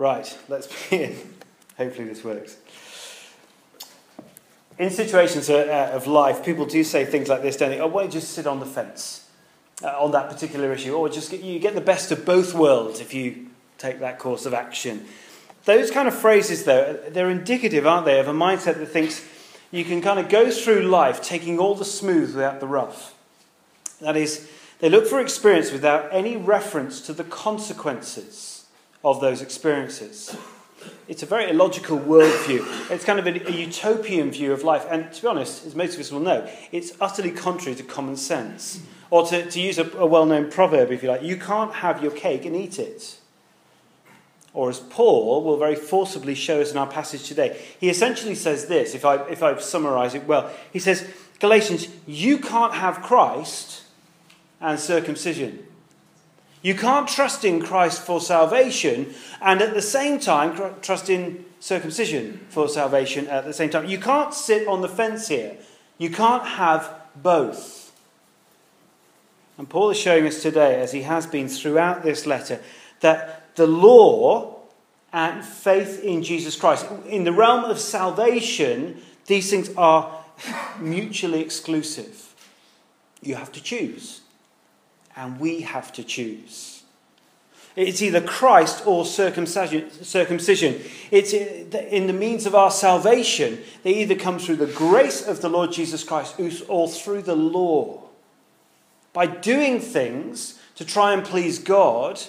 Right, let's begin. Hopefully, this works. In situations uh, of life, people do say things like this, don't they? Oh, why just sit on the fence uh, on that particular issue? Or just get, you get the best of both worlds if you take that course of action. Those kind of phrases, though, they're indicative, aren't they, of a mindset that thinks you can kind of go through life taking all the smooth without the rough. That is, they look for experience without any reference to the consequences of those experiences. It's a very illogical worldview. It's kind of a, a, utopian view of life. And to be honest, as most of us will know, it's utterly contrary to common sense. Or to, to use a, a well known proverb, if you like, you can't have your cake and eat it. Or as Paul will very forcibly show us in our passage today, he essentially says this, if I, if I summarize it well. He says, Galatians, you can't have Christ and circumcision. You can't trust in Christ for salvation and at the same time trust in circumcision for salvation at the same time. You can't sit on the fence here. You can't have both. And Paul is showing us today, as he has been throughout this letter, that the law and faith in Jesus Christ, in the realm of salvation, these things are mutually exclusive. You have to choose and we have to choose. It's either Christ or circumcision. It's in the means of our salvation. They either come through the grace of the Lord Jesus Christ or through the law. By doing things to try and please God,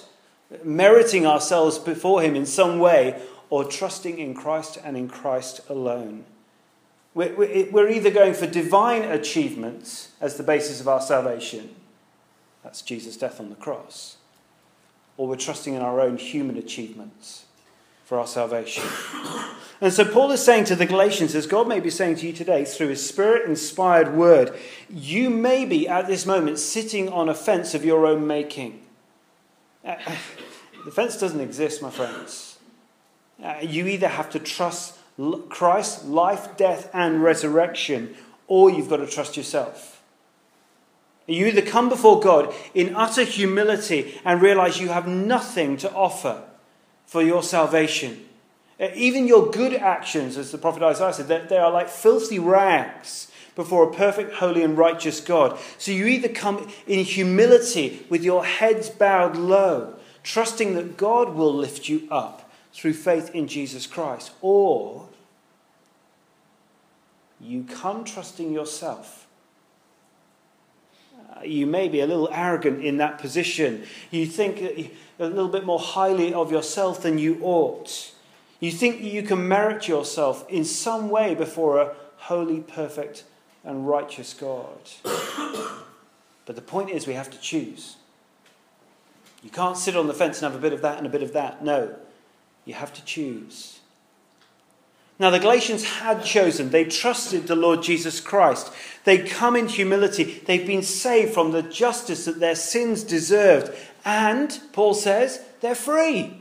meriting ourselves before Him in some way, or trusting in Christ and in Christ alone. We're either going for divine achievements as the basis of our salvation that's Jesus' death on the cross. Or we're trusting in our own human achievements for our salvation. And so Paul is saying to the Galatians, as God may be saying to you today through his spirit inspired word, you may be at this moment sitting on a fence of your own making. Uh, the fence doesn't exist, my friends. Uh, you either have to trust Christ, life, death, and resurrection, or you've got to trust yourself. You either come before God in utter humility and realize you have nothing to offer for your salvation. Uh, even your good actions, as the prophet Isaiah said, they are like filthy rags before a perfect, holy, and righteous God. So you either come in humility with your heads bowed low, trusting that God will lift you up through faith in Jesus Christ, or you come trusting yourself you may be a little arrogant in that position. You think a little bit more highly of yourself than you ought. You think you can merit yourself in some way before a holy, perfect, and righteous God. but the point is, we have to choose. You can't sit on the fence and have a bit of that and a bit of that. No, you have to choose. Now, the Galatians had chosen, they trusted the Lord Jesus Christ. They come in humility. They've been saved from the justice that their sins deserved. And, Paul says, they're free.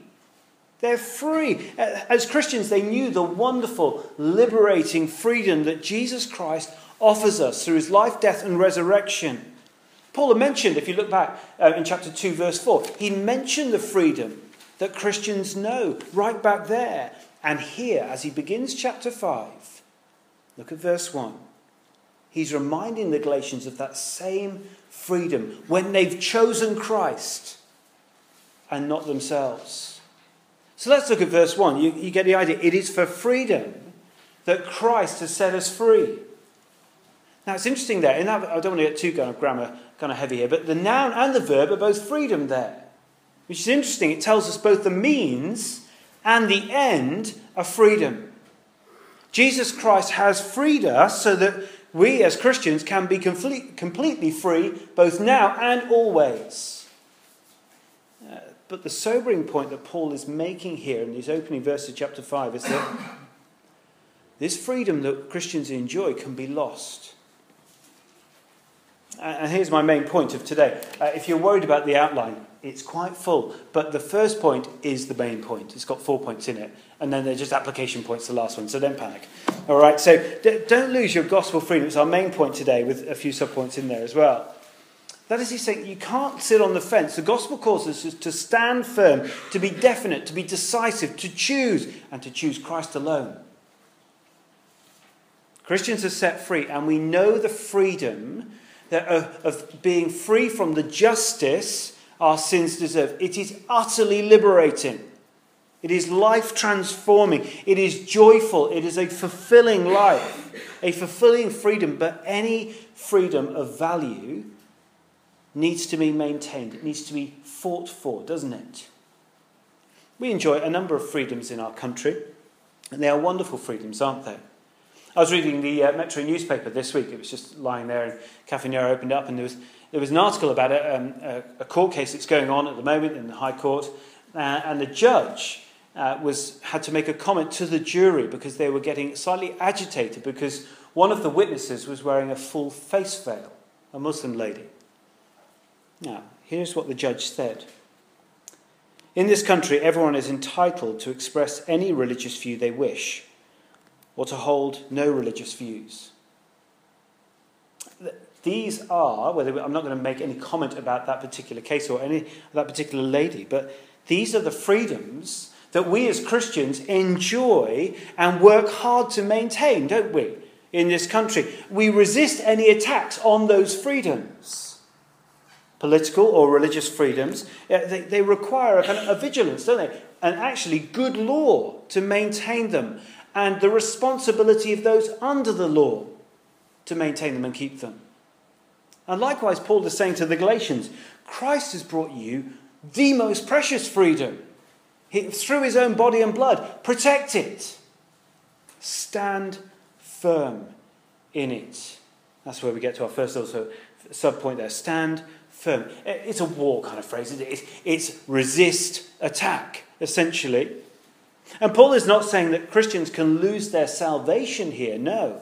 They're free. As Christians, they knew the wonderful, liberating freedom that Jesus Christ offers us through his life, death, and resurrection. Paul had mentioned, if you look back uh, in chapter 2, verse 4, he mentioned the freedom that Christians know right back there. And here, as he begins chapter 5, look at verse 1. He's reminding the Galatians of that same freedom when they've chosen Christ and not themselves. So let's look at verse 1. You, you get the idea. It is for freedom that Christ has set us free. Now it's interesting there, that, I don't want to get too kind of grammar kind of heavy here, but the noun and the verb are both freedom there. Which is interesting. It tells us both the means and the end of freedom. Jesus Christ has freed us so that we as Christians can be complete, completely free both now and always. Uh, but the sobering point that Paul is making here in these opening verses of chapter 5 is that this freedom that Christians enjoy can be lost. And here's my main point of today. Uh, if you're worried about the outline, it's quite full. But the first point is the main point. It's got four points in it. And then they're just application points, the last one. So don't panic. All right, so d- don't lose your gospel freedom. It's our main point today with a few subpoints in there as well. That is, he's saying you can't sit on the fence. The gospel calls us to stand firm, to be definite, to be decisive, to choose, and to choose Christ alone. Christians are set free, and we know the freedom of, of being free from the justice our sins deserve. It is utterly liberating. It is life transforming. It is joyful. It is a fulfilling life, a fulfilling freedom. But any freedom of value needs to be maintained, it needs to be fought for, doesn't it? We enjoy a number of freedoms in our country, and they are wonderful freedoms, aren't they? I was reading the uh, Metro newspaper this week. It was just lying there, and Cafe Nero opened up, and there was, there was an article about a, um, a, a court case that's going on at the moment in the High Court, uh, and the judge uh, was, had to make a comment to the jury because they were getting slightly agitated because one of the witnesses was wearing a full face veil, a Muslim lady. Now, here's what the judge said. In this country, everyone is entitled to express any religious view they wish, or to hold no religious views. These are, whether I'm not going to make any comment about that particular case or any that particular lady, but these are the freedoms that we as Christians enjoy and work hard to maintain, don't we, in this country? We resist any attacks on those freedoms political or religious freedoms, they, they require a kind of a vigilance, don't they? And actually, good law to maintain them, and the responsibility of those under the law to maintain them and keep them. And likewise, Paul is saying to the Galatians Christ has brought you the most precious freedom he, through his own body and blood. Protect it, stand firm in it. That's where we get to our first also sub point there. Stand firm. It's a war kind of phrase, it? It's, resist attack, essentially. And Paul is not saying that Christians can lose their salvation here, no.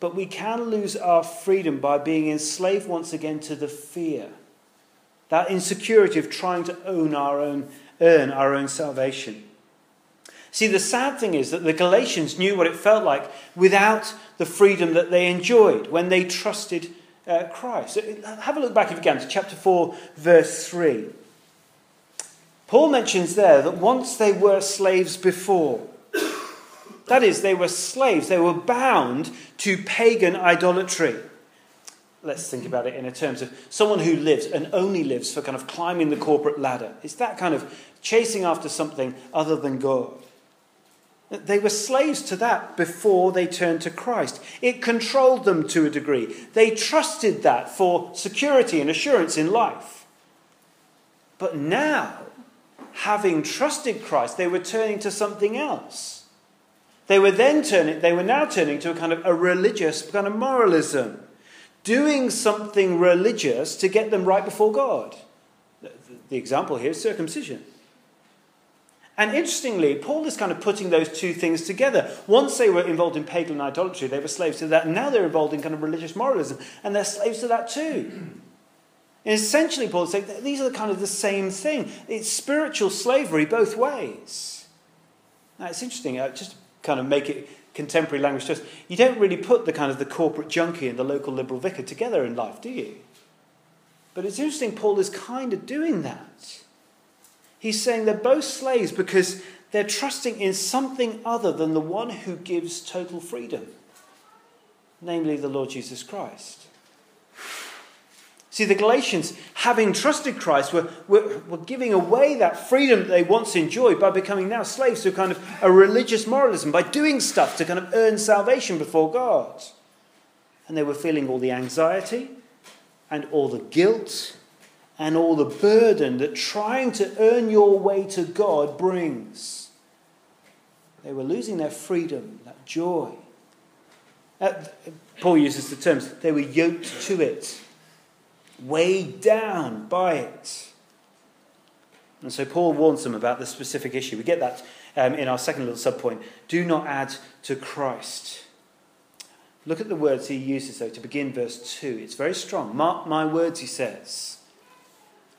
But we can lose our freedom by being enslaved once again to the fear, that insecurity of trying to own our own, earn our own salvation. See, the sad thing is that the Galatians knew what it felt like without the freedom that they enjoyed when they trusted uh, Christ. Have a look back, if you can, to chapter 4, verse 3. Paul mentions there that once they were slaves before, that is, they were slaves, they were bound to pagan idolatry. Let's think about it in terms of someone who lives and only lives for kind of climbing the corporate ladder. It's that kind of chasing after something other than God. They were slaves to that before they turned to Christ. It controlled them to a degree. They trusted that for security and assurance in life. But now, having trusted Christ, they were turning to something else. They were then turning, they were now turning to a kind of a religious kind of moralism, doing something religious to get them right before God. The example here is circumcision. And interestingly, Paul is kind of putting those two things together. Once they were involved in pagan idolatry, they were slaves to that, now they're involved in kind of religious moralism, and they're slaves to that too. And essentially, Paul is saying that these are kind of the same thing. It's spiritual slavery both ways. Now, it's interesting, uh, just kind of make it contemporary language to us, you don't really put the kind of the corporate junkie and the local liberal vicar together in life, do you? But it's interesting, Paul is kind of doing that. He's saying they're both slaves because they're trusting in something other than the one who gives total freedom, namely the Lord Jesus Christ. See, the Galatians, having trusted Christ, were, were, were giving away that freedom that they once enjoyed by becoming now slaves to kind of a religious moralism, by doing stuff to kind of earn salvation before God. And they were feeling all the anxiety and all the guilt and all the burden that trying to earn your way to God brings. They were losing their freedom, that joy. Paul uses the terms, they were yoked to it, weighed down by it. And so Paul warns them about the specific issue. We get that um, in our second little subpoint. Do not add to Christ. Look at the words he uses, though, to begin verse 2. It's very strong. Mark my words, he says.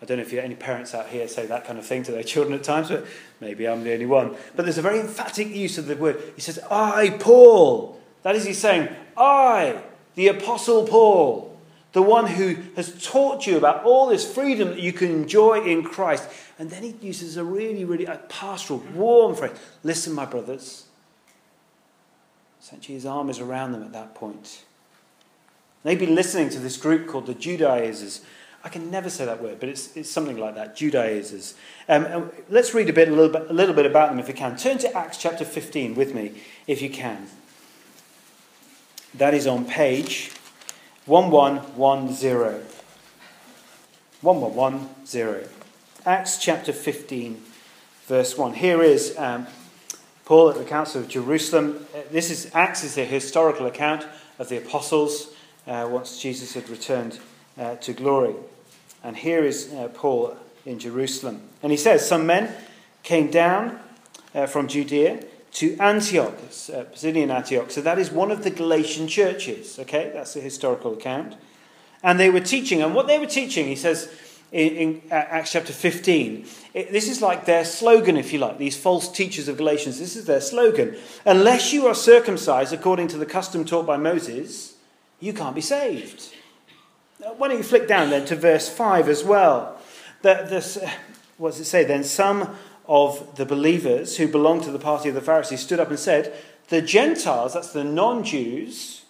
I don't know if you any parents out here say that kind of thing to their children at times, but maybe I'm the only one. But there's a very emphatic use of the word. He says, I, Paul. That is, he's saying, I, the Apostle Paul, the one who has taught you about all this freedom that you can enjoy in Christ. And then he uses a really, really a pastoral, warm phrase. Listen, my brothers. Essentially, his arm is around them at that point. They've been listening to this group called the Judaizers. I can never say that word, but it's, it's something like that, Judaizers. Um, let's read a, bit, a, little bit, a little bit about them if we can. Turn to Acts chapter 15 with me, if you can. That is on page 1110. 1110. Acts chapter 15, verse 1. Here is um, Paul at the Council of Jerusalem. Uh, this is Acts is a historical account of the apostles uh, once Jesus had returned uh, to glory. And here is uh, Paul in Jerusalem. And he says, Some men came down uh, from Judea to Antioch, uh, Pisidian Antioch. So that is one of the Galatian churches. Okay, that's a historical account. And they were teaching, and what they were teaching, he says in, in Acts chapter 15, it, this is like their slogan, if you like, these false teachers of Galatians. This is their slogan. Unless you are circumcised according to the custom taught by Moses, you can't be saved. Why don't you flick down then to verse 5 as well? The, this, what does it say then? Some of the believers who belonged to the party of the Pharisees stood up and said, The Gentiles, that's the non Jews,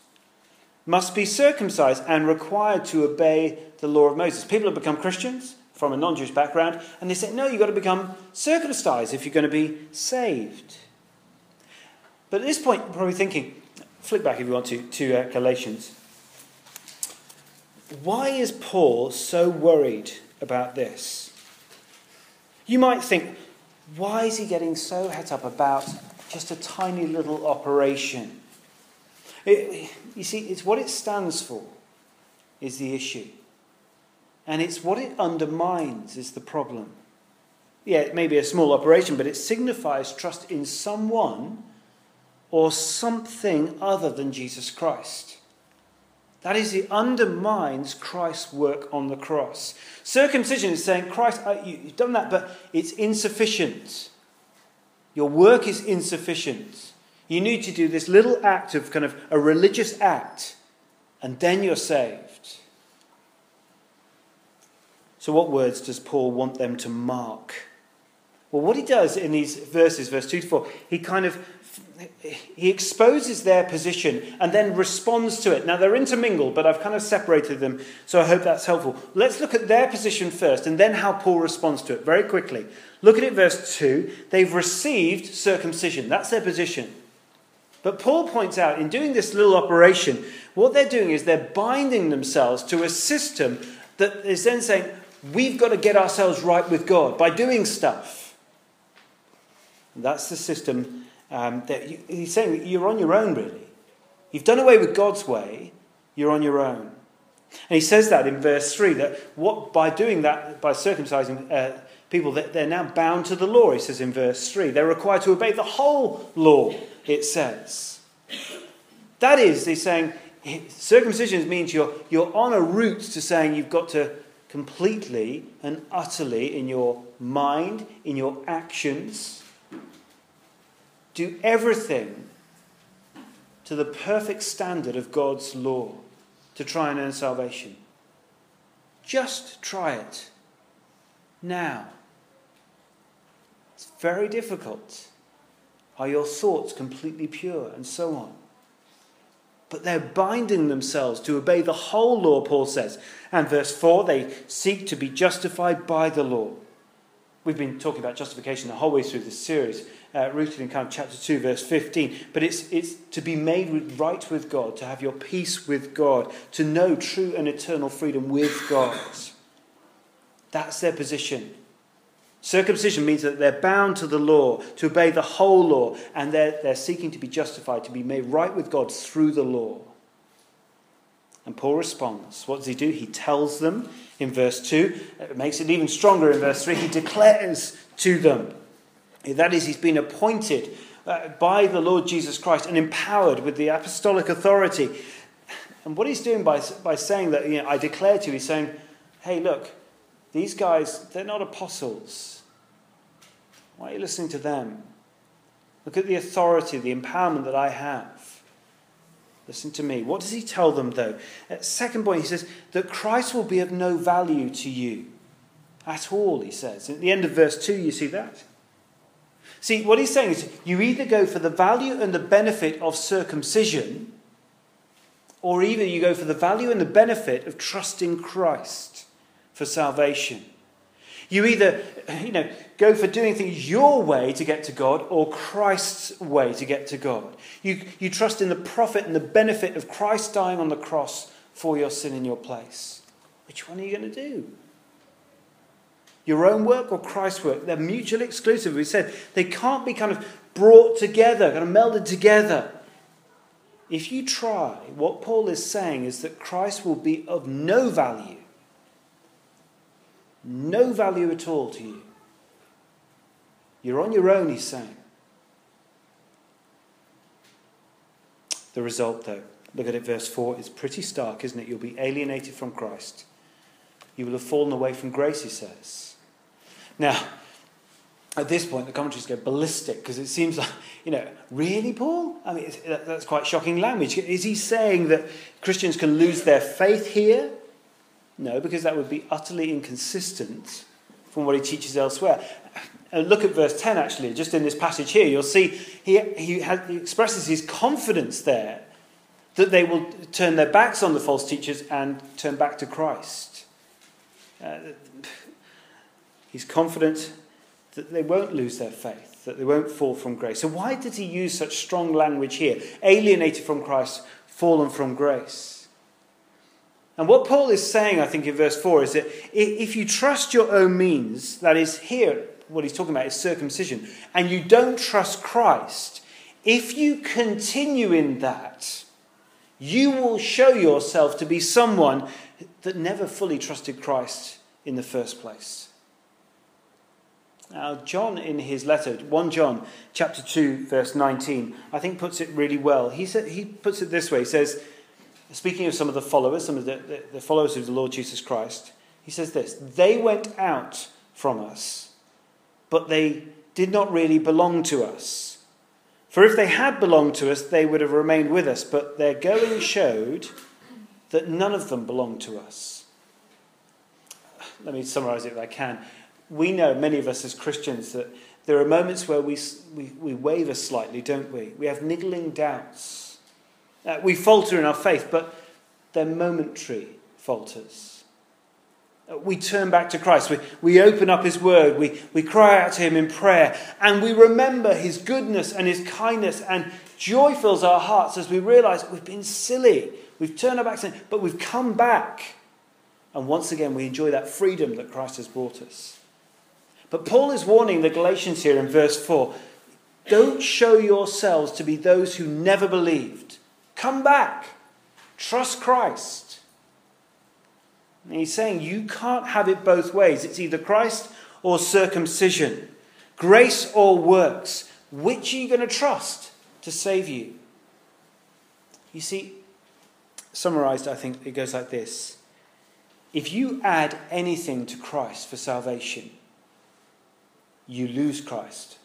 must be circumcised and required to obey the law of Moses. People have become Christians from a non Jewish background, and they say, No, you've got to become circumcised if you're going to be saved. But at this point, you're probably thinking, flick back if you want to, to uh, Galatians. Why is Paul so worried about this? You might think, why is he getting so het up about just a tiny little operation? It, you see, it's what it stands for is the issue. And it's what it undermines is the problem. Yeah, it may be a small operation, but it signifies trust in someone or something other than Jesus Christ. That is, it undermines Christ's work on the cross. Circumcision is saying, Christ, you've done that, but it's insufficient. Your work is insufficient. You need to do this little act of kind of a religious act, and then you're saved. So, what words does Paul want them to mark? Well, what he does in these verses, verse 2 to 4, he kind of he exposes their position and then responds to it. Now they're intermingled, but I've kind of separated them, so I hope that's helpful. Let's look at their position first and then how Paul responds to it very quickly. Look at it, verse 2. They've received circumcision. That's their position. But Paul points out in doing this little operation, what they're doing is they're binding themselves to a system that is then saying, we've got to get ourselves right with God by doing stuff. That's the system um, that you, he's saying you're on your own, really. You've done away with God's way, you're on your own. And he says that in verse 3 that what, by doing that, by circumcising uh, people, that they're now bound to the law, he says in verse 3. They're required to obey the whole law, it says. That is, he's saying, circumcision means you're, you're on a route to saying you've got to completely and utterly, in your mind, in your actions, do everything to the perfect standard of God's law to try and earn salvation. Just try it now. It's very difficult. Are your thoughts completely pure? And so on. But they're binding themselves to obey the whole law, Paul says. And verse 4 they seek to be justified by the law. We've been talking about justification the whole way through this series uh, rooted in kind of chapter 2, verse 15. But it's, it's to be made right with God, to have your peace with God, to know true and eternal freedom with God. That's their position. Circumcision means that they're bound to the law, to obey the whole law, and they're, they're seeking to be justified, to be made right with God through the law. And Paul responds. What does he do? He tells them in verse 2, it makes it even stronger in verse 3. He declares to them that is, he's been appointed uh, by the Lord Jesus Christ and empowered with the apostolic authority. And what he's doing by, by saying that, you know, I declare to you, he's saying, hey, look, these guys, they're not apostles. Why are you listening to them? Look at the authority, the empowerment that I have. Listen to me. What does he tell them, though? At second point, he says that Christ will be of no value to you at all, he says. At the end of verse 2, you see that? See, what he's saying is you either go for the value and the benefit of circumcision, or either you go for the value and the benefit of trusting Christ for salvation. You either, you know, go for doing things your way to get to God or Christ's way to get to God. You, you trust in the profit and the benefit of Christ dying on the cross for your sin in your place. Which one are you going to do? Your own work or Christ's work? They're mutually exclusive. We said they can't be kind of brought together, kind of melded together. If you try, what Paul is saying is that Christ will be of no value no value at all to you. You're on your own, he's saying. The result, though, look at it, verse 4, is pretty stark, isn't it? You'll be alienated from Christ. You will have fallen away from grace, he says. Now, at this point, the commentaries go ballistic because it seems like, you know, really, Paul? I mean, that's quite shocking language. Is he saying that Christians can lose their faith here? No, because that would be utterly inconsistent from what he teaches elsewhere. And look at verse 10, actually, just in this passage here. You'll see he, he, has, he expresses his confidence there that they will turn their backs on the false teachers and turn back to Christ. Uh, he's confident that they won't lose their faith, that they won't fall from grace. So, why did he use such strong language here? Alienated from Christ, fallen from grace. And what Paul is saying, I think, in verse 4 is that if you trust your own means, that is, here, what he's talking about is circumcision, and you don't trust Christ, if you continue in that, you will show yourself to be someone that never fully trusted Christ in the first place. Now, John, in his letter, 1 John chapter 2, verse 19, I think puts it really well. He, said, he puts it this way He says, speaking of some of the followers, some of the, the, the, followers of the Lord Jesus Christ, he says this They went out from us, but they did not really belong to us. For if they had belonged to us, they would have remained with us, but their going showed that none of them belonged to us. Let me summarize it if I can. We know, many of us as Christians, that there are moments where we, we, we waver slightly, don't we? We have niggling doubts uh, we falter in our faith, but they're momentary falters. Uh, we turn back to Christ. We, we open up His Word. We, we cry out to Him in prayer. And we remember His goodness and His kindness. And joy fills our hearts as we realize we've been silly. We've turned our backs, but we've come back. And once again, we enjoy that freedom that Christ has brought us. But Paul is warning the Galatians here in verse 4 don't show yourselves to be those who never believed. Come back. Trust Christ. And he's saying you can't have it both ways. It's either Christ or circumcision, grace or works. Which are you going to trust to save you? You see, summarized, I think it goes like this If you add anything to Christ for salvation, you lose Christ.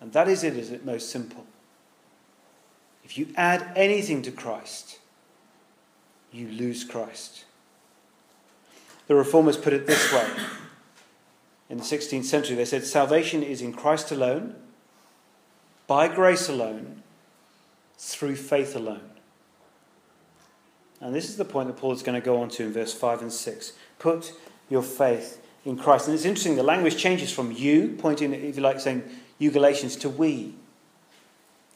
And that is it, is it most simple. If you add anything to Christ, you lose Christ. The reformers put it this way. In the 16th century, they said salvation is in Christ alone, by grace alone, through faith alone. And this is the point that Paul is going to go on to in verse 5 and 6. Put your faith in Christ. And it's interesting, the language changes from you, pointing, if you like, saying, you Galatians to we.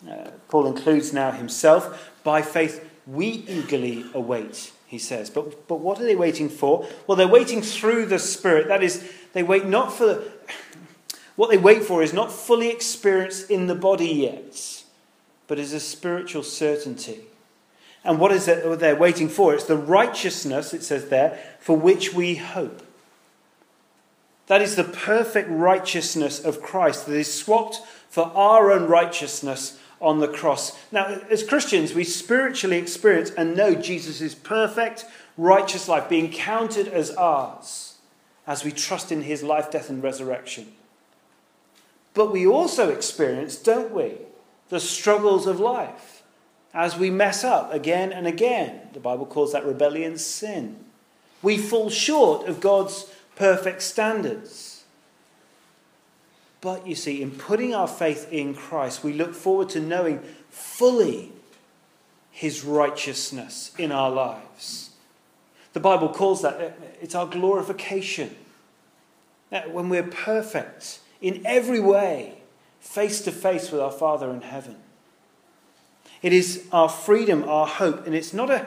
Uh, Paul includes now himself. By faith, we eagerly await, he says. But, but what are they waiting for? Well, they're waiting through the Spirit. That is, they wait not for. What they wait for is not fully experienced in the body yet, but is a spiritual certainty. And what is it they're waiting for? It's the righteousness, it says there, for which we hope. That is the perfect righteousness of Christ that is swapped for our own righteousness on the cross. Now, as Christians, we spiritually experience and know Jesus' perfect, righteous life being counted as ours as we trust in his life, death, and resurrection. But we also experience, don't we, the struggles of life as we mess up again and again. The Bible calls that rebellion sin. We fall short of God's perfect standards. But you see, in putting our faith in Christ, we look forward to knowing fully his righteousness in our lives. The Bible calls that eh, it's our glorification. Eh, when we're perfect in every way, face to face with our Father in heaven. It is our freedom, our hope, and it's not a,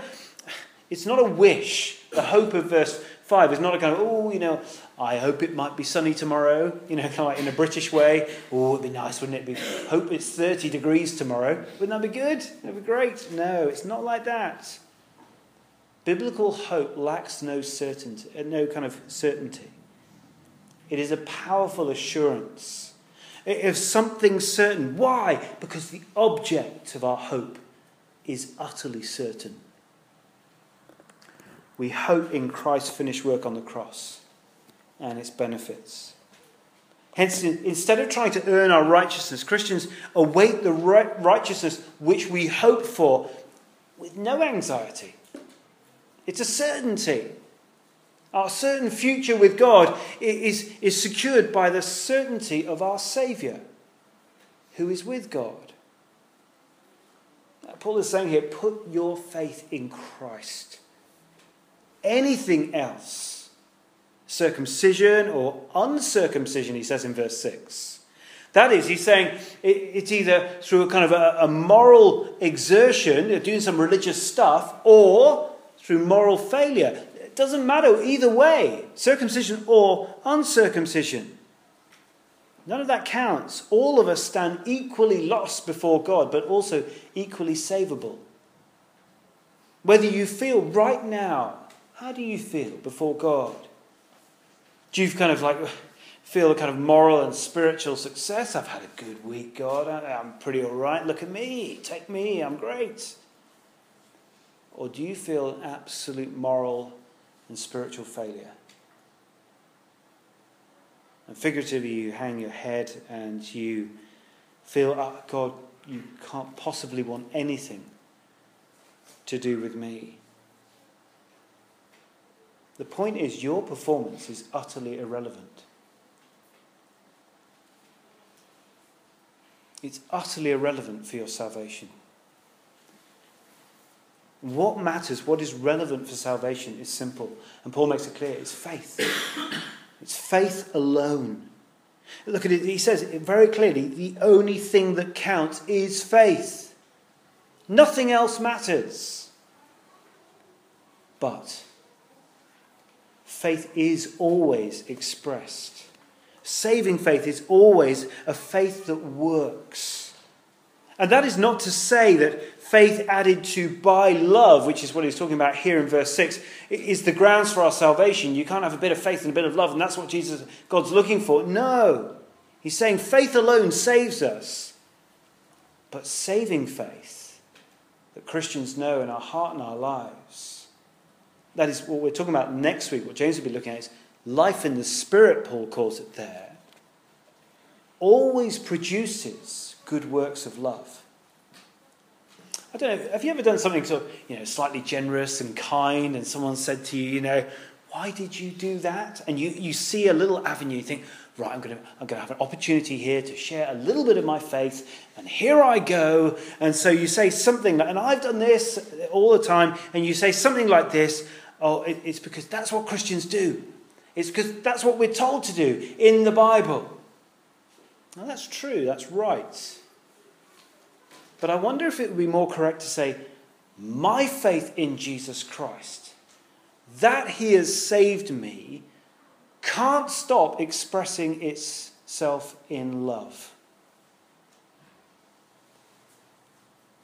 it's not a wish. The hope of verse 5 is not a kind of, oh, you know, I hope it might be sunny tomorrow, you know, kind of like in a British way. Oh, it'd be nice, wouldn't it be? Hope it's 30 degrees tomorrow. Wouldn't that be good? That'd be great. No, it's not like that. Biblical hope lacks no certainty, uh, no kind of certainty. It is a powerful assurance of something certain. Why? Because the object of our hope is utterly certain. We hope in Christ's finished work on the cross and its benefits. Hence, instead of trying to earn our righteousness, Christians await the righteousness which we hope for with no anxiety. It's a certainty. Our certain future with God is, is secured by the certainty of our Saviour, who is with God. Paul is saying here put your faith in Christ. Anything else, circumcision or uncircumcision, he says in verse 6. That is, he's saying it's either through a kind of a, a moral exertion, doing some religious stuff, or through moral failure. It doesn't matter either way, circumcision or uncircumcision. None of that counts. All of us stand equally lost before God, but also equally savable. Whether you feel right now, how do you feel before God? Do you kind of like feel a kind of moral and spiritual success? I've had a good week, God. I'm pretty all right. Look at me. Take me. I'm great. Or do you feel absolute moral and spiritual failure. And figuratively, you hang your head and you feel, oh, God, you can't possibly want anything to do with me. The point is, your performance is utterly irrelevant. It's utterly irrelevant for your salvation. What matters, what is relevant for salvation is simple. And Paul makes it clear it's faith. it's faith alone. Look at it, he says it very clearly the only thing that counts is faith. Nothing else matters. But faith is always expressed. Saving faith is always a faith that works. And that is not to say that faith added to by love, which is what he's talking about here in verse 6, is the grounds for our salvation. You can't have a bit of faith and a bit of love, and that's what Jesus, God's looking for. No. He's saying faith alone saves us. But saving faith that Christians know in our heart and our lives, that is what we're talking about next week. What James will be looking at is life in the Spirit, Paul calls it there, always produces good works of love. I don't know, have you ever done something sort of, you know, slightly generous and kind, and someone said to you, you know, why did you do that? And you, you see a little avenue, you think, right, I'm going, to, I'm to have an opportunity here to share a little bit of my faith, and here I go. And so you say something, like, and I've done this all the time, and you say something like this, oh, it, it's because that's what Christians do. It's because that's what we're told to do in the Bible. Now, that's true, that's right. But I wonder if it would be more correct to say, my faith in Jesus Christ, that He has saved me, can't stop expressing itself in love.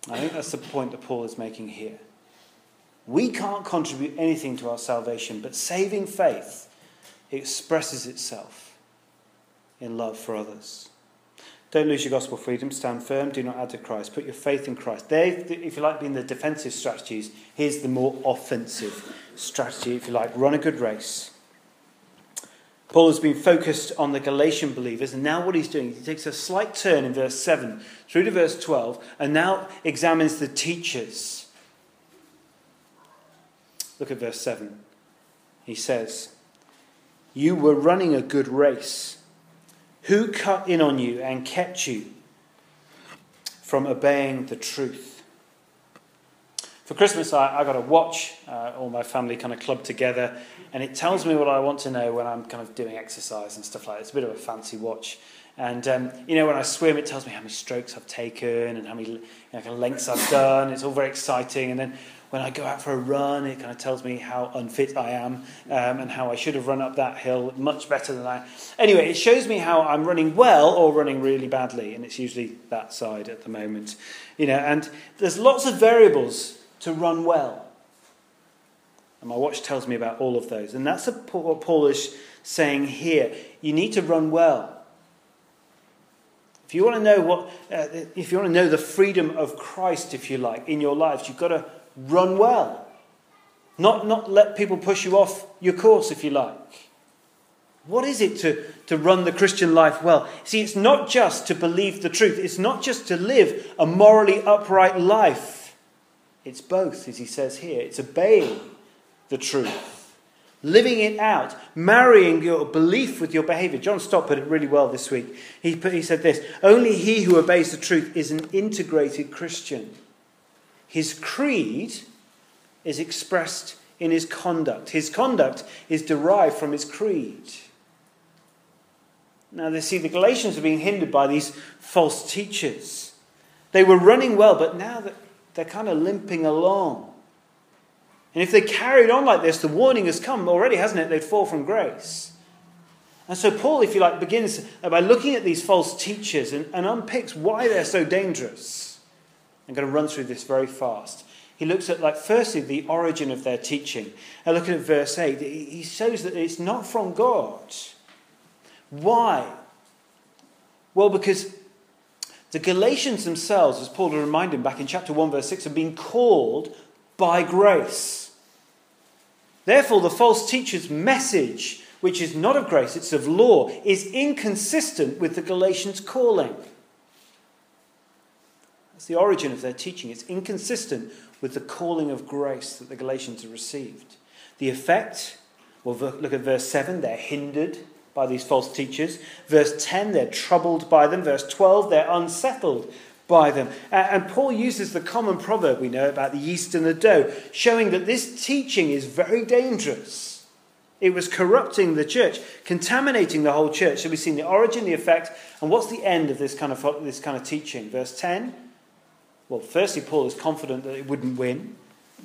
I think that's the point that Paul is making here. We can't contribute anything to our salvation, but saving faith expresses itself in love for others. Don't lose your gospel freedom. Stand firm. Do not add to Christ. Put your faith in Christ. They, if you like, being the defensive strategies. Here's the more offensive strategy, if you like. Run a good race. Paul has been focused on the Galatian believers, and now what he's doing, he takes a slight turn in verse 7 through to verse 12, and now examines the teachers. Look at verse 7. He says, You were running a good race. Who cut in on you and kept you from obeying the truth? For Christmas, I, I got a watch, uh, all my family kind of clubbed together, and it tells me what I want to know when I'm kind of doing exercise and stuff like that. It's a bit of a fancy watch. And, um, you know, when I swim, it tells me how many strokes I've taken and how many you know, lengths I've done. It's all very exciting. And then when I go out for a run, it kind of tells me how unfit I am um, and how I should have run up that hill much better than I. Anyway, it shows me how I'm running well or running really badly, and it's usually that side at the moment. You know, and there's lots of variables to run well. And my watch tells me about all of those. And that's Paul is saying here. You need to run well. If you want to know what, uh, if you want to know the freedom of Christ, if you like, in your lives, you've got to run well. Not, not let people push you off your course, if you like. What is it to, to run the Christian life well? See, it's not just to believe the truth, it's not just to live a morally upright life. It's both, as he says here. It's obeying the truth, living it out, marrying your belief with your behavior. John Stott put it really well this week. He, put, he said this Only he who obeys the truth is an integrated Christian. His creed is expressed in his conduct, his conduct is derived from his creed. Now, they see the Galatians are being hindered by these false teachers. They were running well, but now they're kind of limping along. And if they carried on like this, the warning has come already, hasn't it? They'd fall from grace. And so Paul, if you like, begins by looking at these false teachers and, and unpicks why they're so dangerous. I'm going to run through this very fast. He looks at, like, firstly, the origin of their teaching. And looking at verse 8, he shows that it's not from God. Why? Well, because the Galatians themselves, as Paul will remind him back in chapter 1, verse 6, have been called by grace. Therefore, the false teacher's message, which is not of grace, it's of law, is inconsistent with the Galatians' calling. That's the origin of their teaching. It's inconsistent with the calling of grace that the Galatians have received. The effect, well, look at verse 7, they're hindered by these false teachers. Verse 10, they're troubled by them. Verse 12, they're unsettled by them. And Paul uses the common proverb we know about the yeast and the dough, showing that this teaching is very dangerous. It was corrupting the church, contaminating the whole church. So we've seen the origin, the effect, and what's the end of this kind of, this kind of teaching? Verse 10. Well, firstly, Paul is confident that it wouldn't win,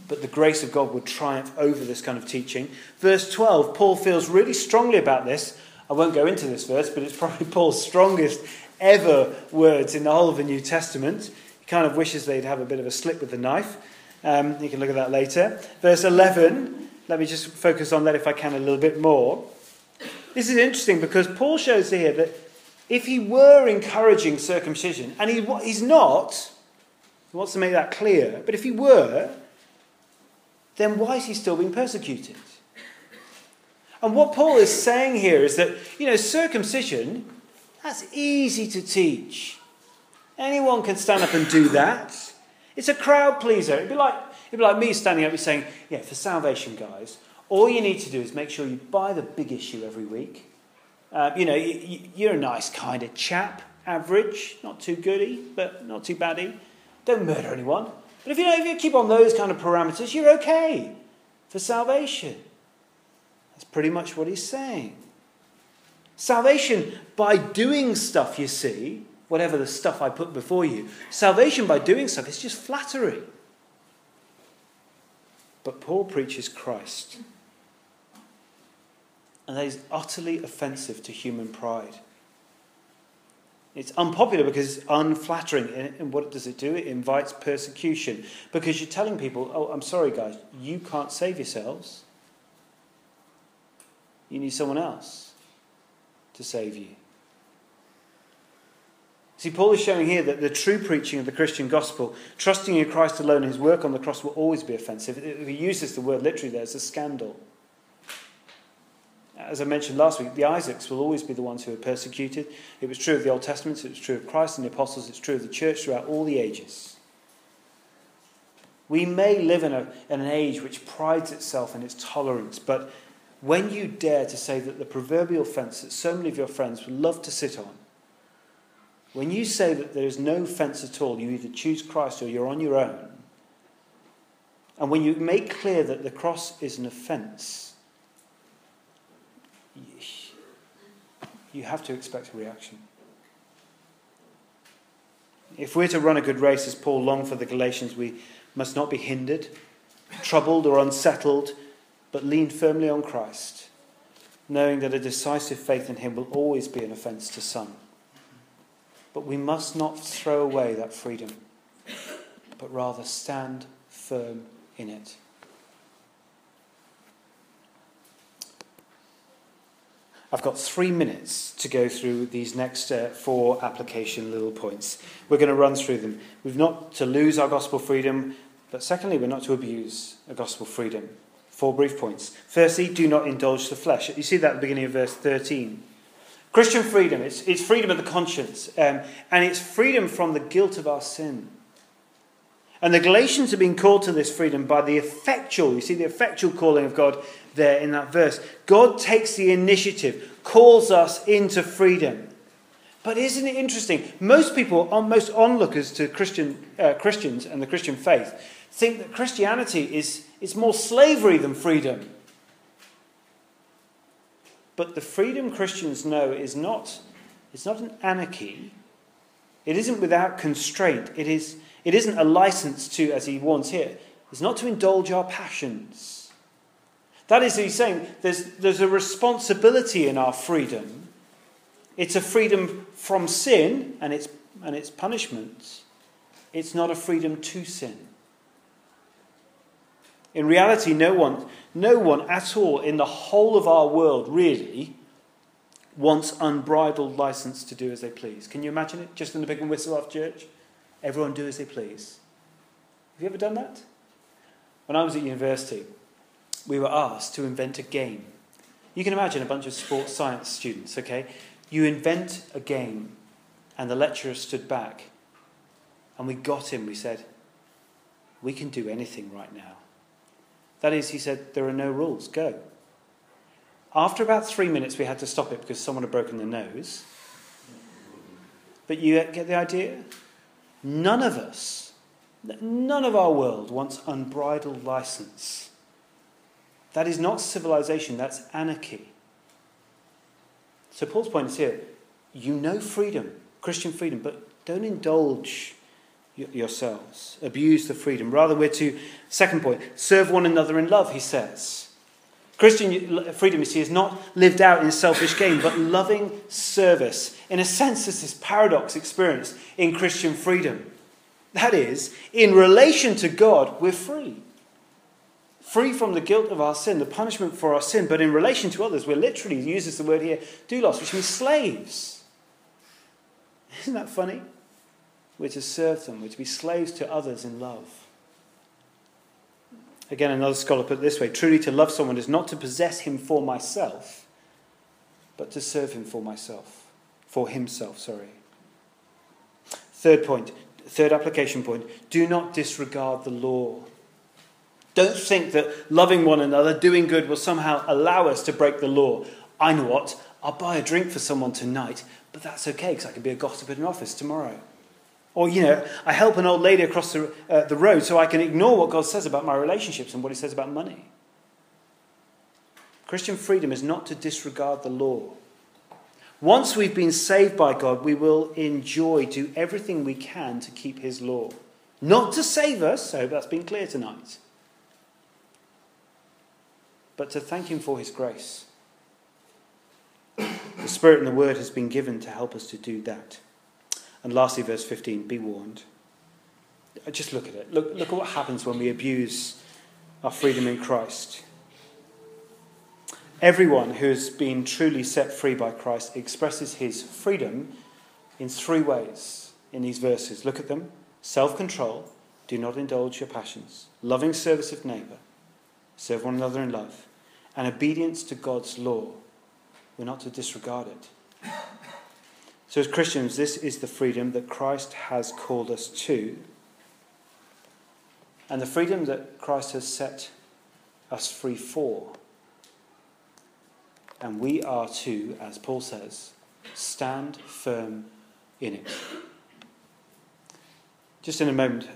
but the grace of God would triumph over this kind of teaching. Verse 12, Paul feels really strongly about this I won't go into this verse, but it's probably Paul's strongest ever words in the whole of the New Testament. He kind of wishes they'd have a bit of a slip with the knife. Um, you can look at that later. Verse 11, let me just focus on that if I can a little bit more. This is interesting because Paul shows here that if he were encouraging circumcision, and he, he's not, he wants to make that clear, but if he were, then why is he still being persecuted? And what Paul is saying here is that, you know, circumcision, that's easy to teach. Anyone can stand up and do that. It's a crowd pleaser. It'd be like, it'd be like me standing up and saying, yeah, for salvation, guys, all you need to do is make sure you buy the big issue every week. Uh, you know, you're a nice kind of chap, average, not too goody, but not too baddy. Don't murder anyone. But if you, know, if you keep on those kind of parameters, you're okay for salvation. That's pretty much what he's saying. Salvation by doing stuff, you see, whatever the stuff I put before you, salvation by doing stuff is just flattery. But Paul preaches Christ. And that is utterly offensive to human pride. It's unpopular because it's unflattering. And what does it do? It invites persecution. Because you're telling people, oh, I'm sorry, guys, you can't save yourselves. You need someone else to save you. See, Paul is showing here that the true preaching of the Christian gospel, trusting in Christ alone, his work on the cross will always be offensive. If he uses the word literally there, it's a scandal. As I mentioned last week, the Isaacs will always be the ones who are persecuted. It was true of the Old Testament, it was true of Christ and the apostles, it's true of the church throughout all the ages. We may live in, a, in an age which prides itself in its tolerance, but when you dare to say that the proverbial fence that so many of your friends would love to sit on, when you say that there is no fence at all, you either choose Christ or you're on your own, and when you make clear that the cross is an offence, you have to expect a reaction. If we're to run a good race, as Paul longed for the Galatians, we must not be hindered, troubled, or unsettled, but lean firmly on Christ, knowing that a decisive faith in Him will always be an offence to some. But we must not throw away that freedom, but rather stand firm in it. I've got three minutes to go through these next uh, four application little points. We're going to run through them. We've not to lose our gospel freedom, but secondly, we're not to abuse a gospel freedom. Four brief points. Firstly, do not indulge the flesh. You see that at the beginning of verse 13. Christian freedom, it's, it's freedom of the conscience, um, and it's freedom from the guilt of our sin. And the Galatians have been called to this freedom by the effectual, you see the effectual calling of God there in that verse. God takes the initiative, calls us into freedom. But isn't it interesting? Most people, most onlookers to Christian, uh, Christians and the Christian faith, think that Christianity is, is more slavery than freedom. But the freedom Christians know is not, it's not an anarchy. It isn't without constraint. It is it isn't a license to, as he warns here, it's not to indulge our passions. That is, he's saying there's, there's a responsibility in our freedom. It's a freedom from sin and its, and its punishments. It's not a freedom to sin. In reality, no one, no one at all in the whole of our world really wants unbridled license to do as they please. Can you imagine it? Just in the big and whistle off church? Everyone do as they please. Have you ever done that? When I was at university, we were asked to invent a game. You can imagine a bunch of sports science students, okay? You invent a game, and the lecturer stood back, and we got him. We said, We can do anything right now. That is, he said, There are no rules, go. After about three minutes, we had to stop it because someone had broken their nose. But you get the idea? None of us, none of our world wants unbridled license. That is not civilization, that's anarchy. So Paul's point is here you know freedom, Christian freedom, but don't indulge yourselves, abuse the freedom. Rather, we're to, second point, serve one another in love, he says. Christian freedom, you see, is not lived out in selfish gain, but loving service. In a sense, there's this paradox experience in Christian freedom. That is, in relation to God, we're free. Free from the guilt of our sin, the punishment for our sin, but in relation to others, we're literally, uses the word here, doulos, which means slaves. Isn't that funny? We're to serve them, we're to be slaves to others in love. Again, another scholar put it this way truly to love someone is not to possess him for myself, but to serve him for myself, for himself, sorry. Third point, third application point do not disregard the law. Don't think that loving one another, doing good, will somehow allow us to break the law. I know what, I'll buy a drink for someone tonight, but that's okay because I can be a gossip in an office tomorrow. Or, you know, I help an old lady across the, uh, the road so I can ignore what God says about my relationships and what He says about money. Christian freedom is not to disregard the law. Once we've been saved by God, we will enjoy, do everything we can to keep His law. Not to save us, I hope that's been clear tonight, but to thank Him for His grace. The Spirit and the Word has been given to help us to do that. And lastly, verse 15 be warned. Just look at it. Look, look at what happens when we abuse our freedom in Christ. Everyone who has been truly set free by Christ expresses his freedom in three ways in these verses. Look at them self control, do not indulge your passions, loving service of neighbour, serve one another in love, and obedience to God's law, we're not to disregard it. So, as Christians, this is the freedom that Christ has called us to, and the freedom that Christ has set us free for. And we are to, as Paul says, stand firm in it. Just in a moment,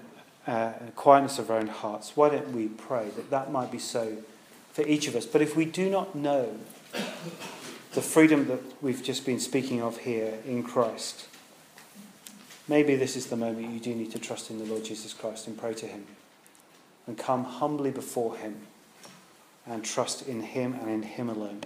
uh, quietness of our own hearts, why don't we pray that that might be so for each of us? But if we do not know the freedom that we've just been speaking of here in Christ, maybe this is the moment you do need to trust in the Lord Jesus Christ and pray to Him and come humbly before Him and trust in Him and in Him alone.